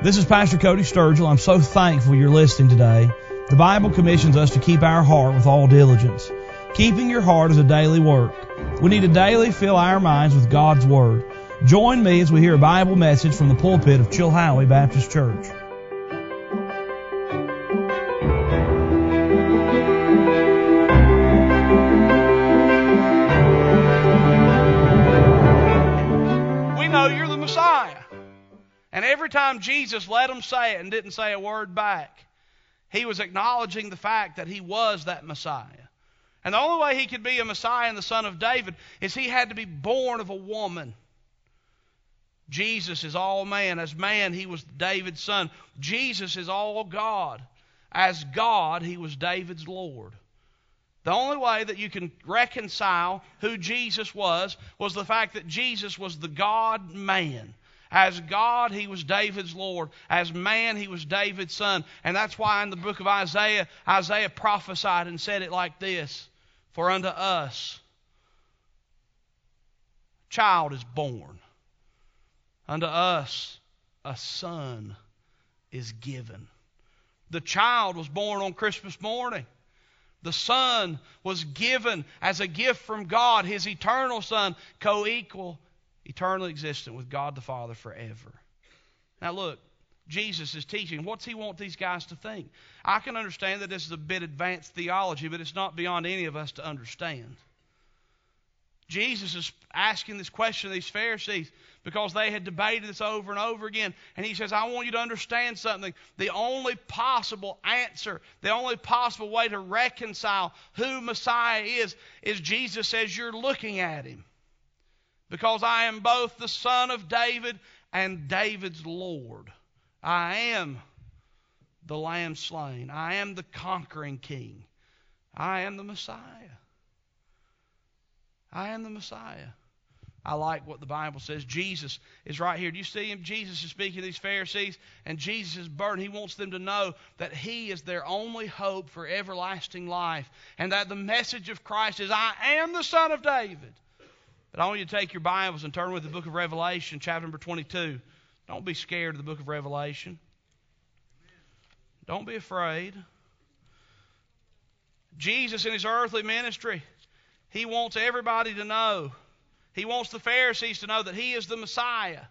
This is Pastor Cody Sturgill. I'm so thankful you're listening today. The Bible commissions us to keep our heart with all diligence. Keeping your heart is a daily work. We need to daily fill our minds with God's Word. Join me as we hear a Bible message from the pulpit of Chilhowie Baptist Church. Every time Jesus let him say it and didn't say a word back, he was acknowledging the fact that he was that Messiah. And the only way he could be a Messiah and the son of David is he had to be born of a woman. Jesus is all man. As man, he was David's son. Jesus is all God. As God, he was David's Lord. The only way that you can reconcile who Jesus was was the fact that Jesus was the God man. As God, he was David's Lord. As man, he was David's son. And that's why in the book of Isaiah, Isaiah prophesied and said it like this For unto us a child is born, unto us a son is given. The child was born on Christmas morning. The Son was given as a gift from God, His eternal Son, co equal, eternally existent with God the Father forever. Now, look, Jesus is teaching. What's He want these guys to think? I can understand that this is a bit advanced theology, but it's not beyond any of us to understand. Jesus is asking this question to these Pharisees because they had debated this over and over again. And he says, I want you to understand something. The only possible answer, the only possible way to reconcile who Messiah is, is Jesus says, You're looking at him. Because I am both the son of David and David's Lord. I am the Lamb slain. I am the conquering king. I am the Messiah. I am the Messiah. I like what the Bible says. Jesus is right here. Do you see him? Jesus is speaking to these Pharisees, and Jesus is burdened. He wants them to know that He is their only hope for everlasting life, and that the message of Christ is, I am the Son of David. But I want you to take your Bibles and turn with the book of Revelation, chapter number 22. Don't be scared of the book of Revelation. Don't be afraid. Jesus, in his earthly ministry, he wants everybody to know. He wants the Pharisees to know that he is the Messiah.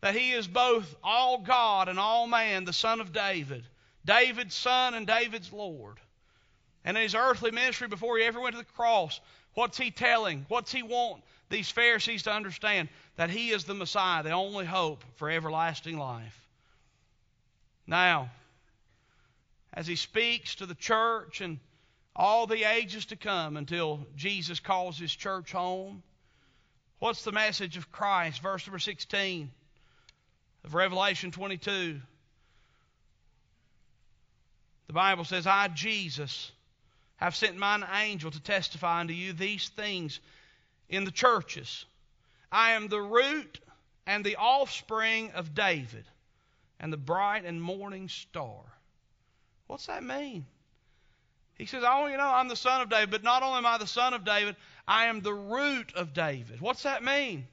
That he is both all God and all man, the Son of David. David's Son and David's Lord. And in his earthly ministry, before he ever went to the cross, what's he telling? What's he want these Pharisees to understand? That he is the Messiah, the only hope for everlasting life. Now, as he speaks to the church and all the ages to come until Jesus calls his church home, what's the message of Christ? Verse number 16 of Revelation 22. The Bible says, I, Jesus, have sent mine angel to testify unto you these things in the churches. I am the root and the offspring of David and the bright and morning star. What's that mean? He says, want you know I'm the son of David, but not only am I the son of David, I am the root of David. What's that mean?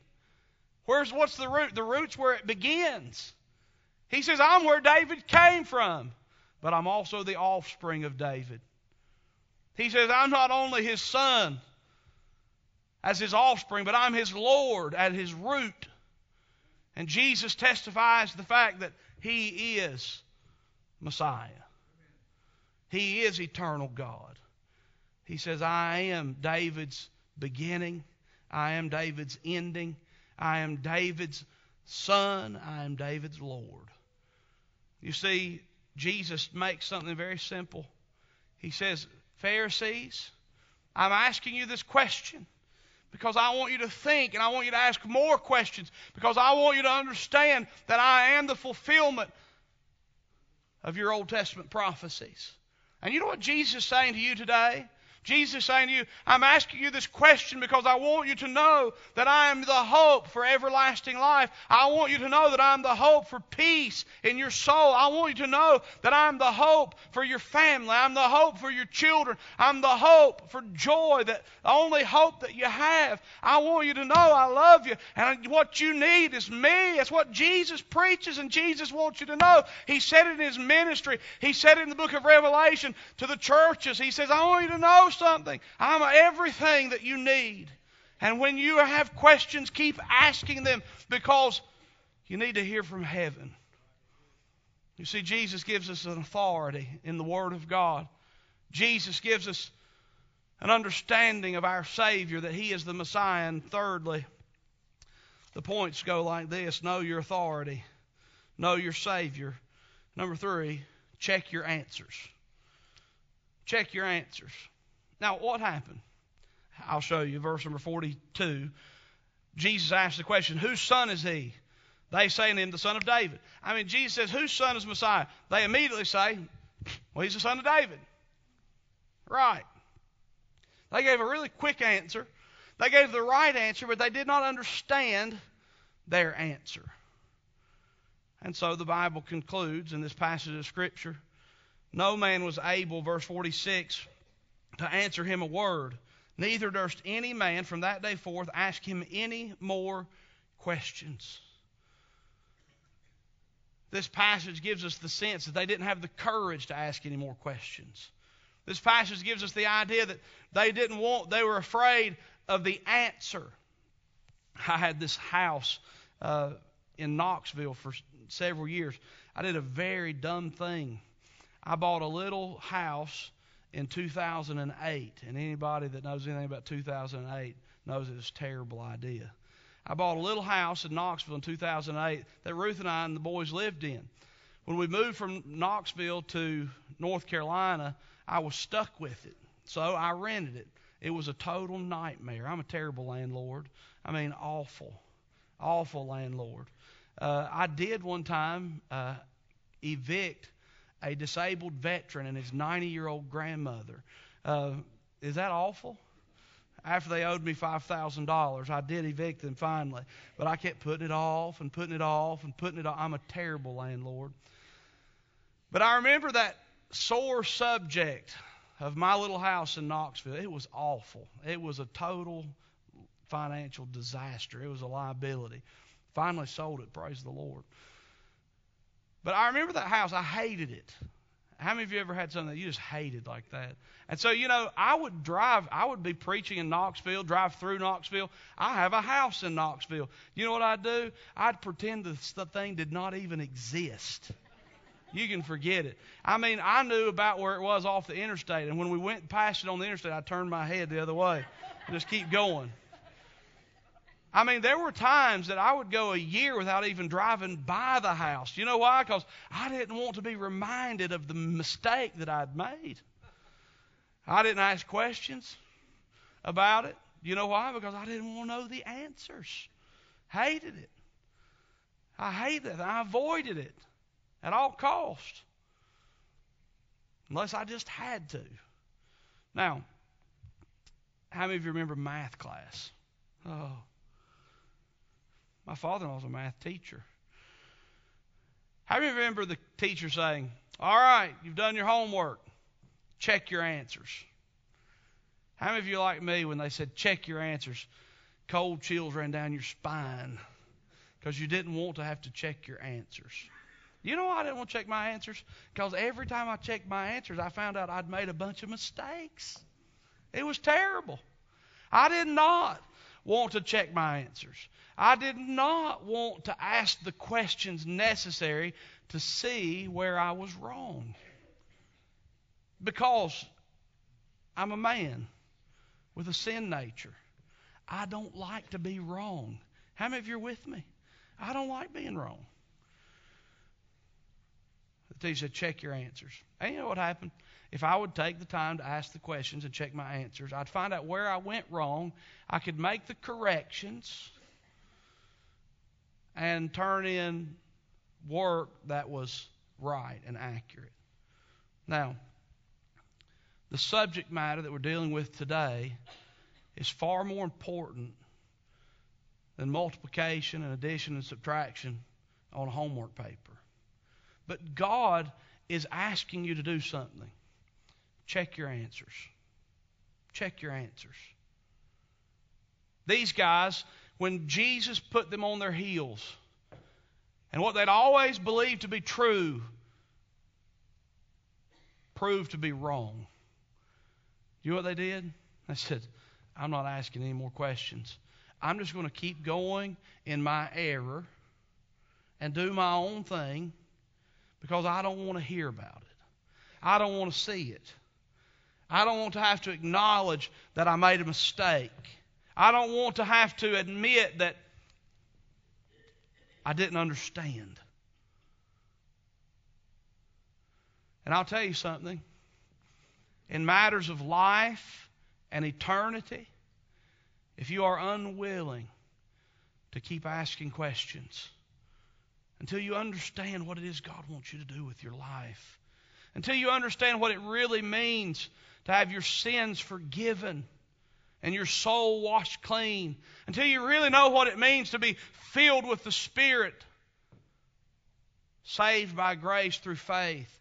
Where's what's the root? The root's where it begins. He says, I'm where David came from, but I'm also the offspring of David. He says, I'm not only his son as his offspring, but I'm his Lord at his root. And Jesus testifies the fact that he is Messiah. He is eternal God. He says, I am David's beginning. I am David's ending. I am David's son. I am David's Lord. You see, Jesus makes something very simple. He says, Pharisees, I'm asking you this question because I want you to think and I want you to ask more questions because I want you to understand that I am the fulfillment of your Old Testament prophecies. And you know what Jesus is saying to you today? Jesus saying to you, I'm asking you this question because I want you to know that I am the hope for everlasting life. I want you to know that I'm the hope for peace in your soul. I want you to know that I'm the hope for your family. I'm the hope for your children. I'm the hope for joy, that the only hope that you have. I want you to know I love you. And what you need is me. That's what Jesus preaches and Jesus wants you to know. He said it in his ministry. He said it in the book of Revelation to the churches. He says, I want you to know something. I'm everything that you need. And when you have questions, keep asking them because you need to hear from heaven. You see, Jesus gives us an authority in the Word of God. Jesus gives us an understanding of our Savior that He is the Messiah. And thirdly, the points go like this know your authority, know your Savior. Number three, check your answers. Check your answers. Now, what happened? I'll show you. Verse number 42. Jesus asked the question, Whose son is he? They say to him, The son of David. I mean, Jesus says, Whose son is Messiah? They immediately say, Well, he's the son of David. Right. They gave a really quick answer. They gave the right answer, but they did not understand their answer. And so the Bible concludes in this passage of Scripture no man was able, verse 46, to answer him a word. Neither durst any man from that day forth ask him any more questions. This passage gives us the sense that they didn't have the courage to ask any more questions. This passage gives us the idea that they didn't want, they were afraid of the answer. I had this house uh, in Knoxville for several years. I did a very dumb thing. I bought a little house in 2008, and anybody that knows anything about 2008 knows it's a terrible idea. I bought a little house in Knoxville in 2008 that Ruth and I and the boys lived in. When we moved from Knoxville to North Carolina, I was stuck with it. So I rented it. It was a total nightmare. I'm a terrible landlord. I mean, awful, awful landlord. Uh, I did one time uh, evict a disabled veteran and his 90 year old grandmother. Uh, is that awful? After they owed me $5,000, I did evict them finally. But I kept putting it off and putting it off and putting it off. I'm a terrible landlord. But I remember that sore subject of my little house in Knoxville. It was awful. It was a total financial disaster. It was a liability. Finally sold it, praise the Lord. But I remember that house. I hated it. How many of you ever had something that you just hated like that? And so, you know, I would drive, I would be preaching in Knoxville, drive through Knoxville. I have a house in Knoxville. You know what I'd do? I'd pretend the thing did not even exist. You can forget it. I mean, I knew about where it was off the interstate, and when we went past it on the interstate, I turned my head the other way. Just keep going. I mean, there were times that I would go a year without even driving by the house. You know why? Because I didn't want to be reminded of the mistake that I'd made. I didn't ask questions about it. You know why? Because I didn't want to know the answers. Hated it. I hated it. I avoided it at all cost. Unless I just had to. Now, how many of you remember math class? Oh. My father in law was a math teacher. How many remember the teacher saying, All right, you've done your homework. Check your answers. How many of you like me when they said, Check your answers? Cold chills ran down your spine because you didn't want to have to check your answers. You know why I didn't want to check my answers? Because every time I checked my answers, I found out I'd made a bunch of mistakes. It was terrible. I did not want to check my answers. I did not want to ask the questions necessary to see where I was wrong. Because I'm a man with a sin nature. I don't like to be wrong. How many of you are with me? I don't like being wrong. The said, check your answers. And you know what happened? If I would take the time to ask the questions and check my answers, I'd find out where I went wrong. I could make the corrections and turn in work that was right and accurate. Now, the subject matter that we're dealing with today is far more important than multiplication and addition and subtraction on a homework paper. But God is asking you to do something. Check your answers. Check your answers. These guys, when Jesus put them on their heels, and what they'd always believed to be true proved to be wrong. You know what they did? They said, I'm not asking any more questions. I'm just going to keep going in my error and do my own thing because I don't want to hear about it. I don't want to see it. I don't want to have to acknowledge that I made a mistake. I don't want to have to admit that I didn't understand. And I'll tell you something. In matters of life and eternity, if you are unwilling to keep asking questions until you understand what it is God wants you to do with your life, until you understand what it really means to have your sins forgiven and your soul washed clean, until you really know what it means to be filled with the Spirit, saved by grace through faith,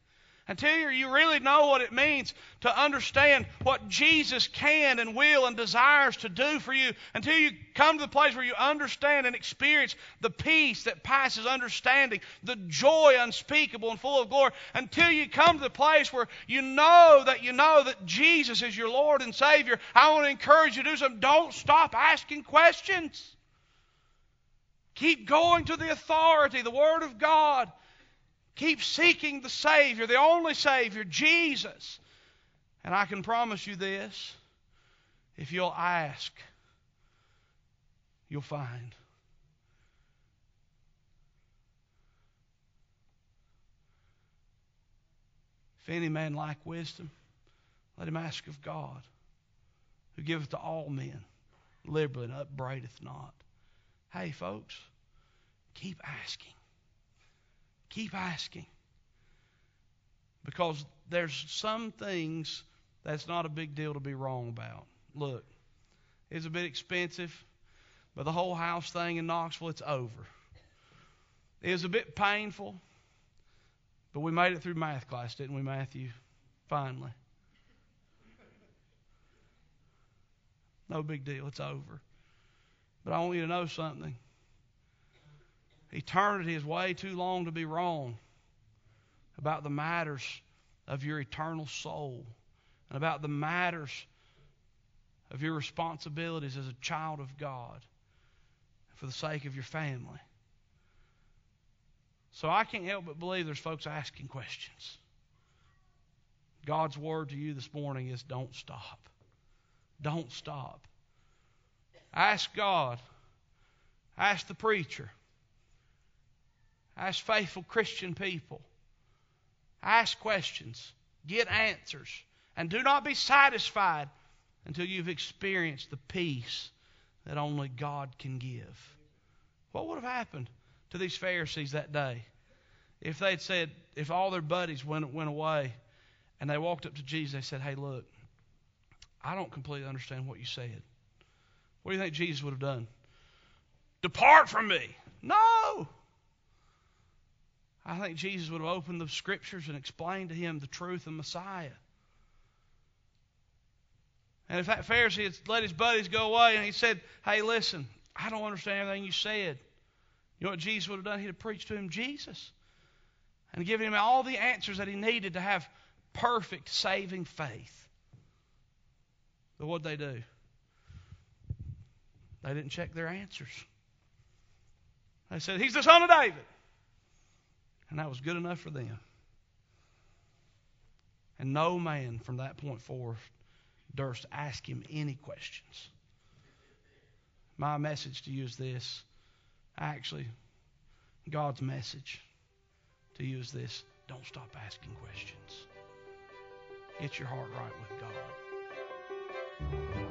until you really know what it means to understand what Jesus can and will and desires to do for you, until you come to the place where you understand and experience the peace that passes understanding, the joy unspeakable and full of glory, until you come to the place where you know that you know that Jesus is your Lord and Savior, I want to encourage you to do something. Don't stop asking questions. Keep going to the authority, the Word of God. Keep seeking the Savior, the only Savior, Jesus. And I can promise you this if you'll ask, you'll find. If any man lack wisdom, let him ask of God, who giveth to all men liberally and upbraideth not. Hey, folks, keep asking. Keep asking. Because there's some things that's not a big deal to be wrong about. Look, it's a bit expensive, but the whole house thing in Knoxville, it's over. It was a bit painful, but we made it through math class, didn't we, Matthew? Finally. No big deal, it's over. But I want you to know something. Eternity is way too long to be wrong about the matters of your eternal soul and about the matters of your responsibilities as a child of God for the sake of your family. So I can't help but believe there's folks asking questions. God's word to you this morning is don't stop. Don't stop. Ask God. Ask the preacher. Ask faithful Christian people. Ask questions. Get answers. And do not be satisfied until you've experienced the peace that only God can give. What would have happened to these Pharisees that day if they'd said, if all their buddies went, went away and they walked up to Jesus, they said, Hey, look, I don't completely understand what you said. What do you think Jesus would have done? Depart from me. No. I think Jesus would have opened the scriptures and explained to him the truth of Messiah. And if that Pharisee had let his buddies go away and he said, Hey, listen, I don't understand everything you said. You know what Jesus would have done? He'd have preached to him Jesus and given him all the answers that he needed to have perfect saving faith. But what'd they do? They didn't check their answers. They said, He's the son of David. And that was good enough for them. And no man from that point forth durst ask him any questions. My message to you is this. Actually, God's message to you is this. Don't stop asking questions. Get your heart right with God.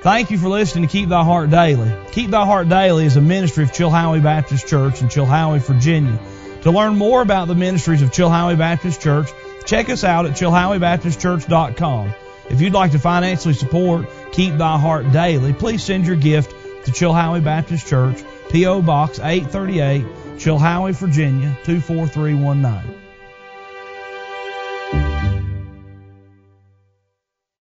Thank you for listening to Keep Thy Heart Daily. Keep Thy Heart Daily is a ministry of Chilhowie Baptist Church in Chilhowie, Virginia. To learn more about the ministries of Chilhowie Baptist Church, check us out at chilhoweebaptistchurch.com. If you'd like to financially support Keep Thy Heart Daily, please send your gift to Chilhowie Baptist Church, P.O. Box 838, Chilhowie, Virginia 24319.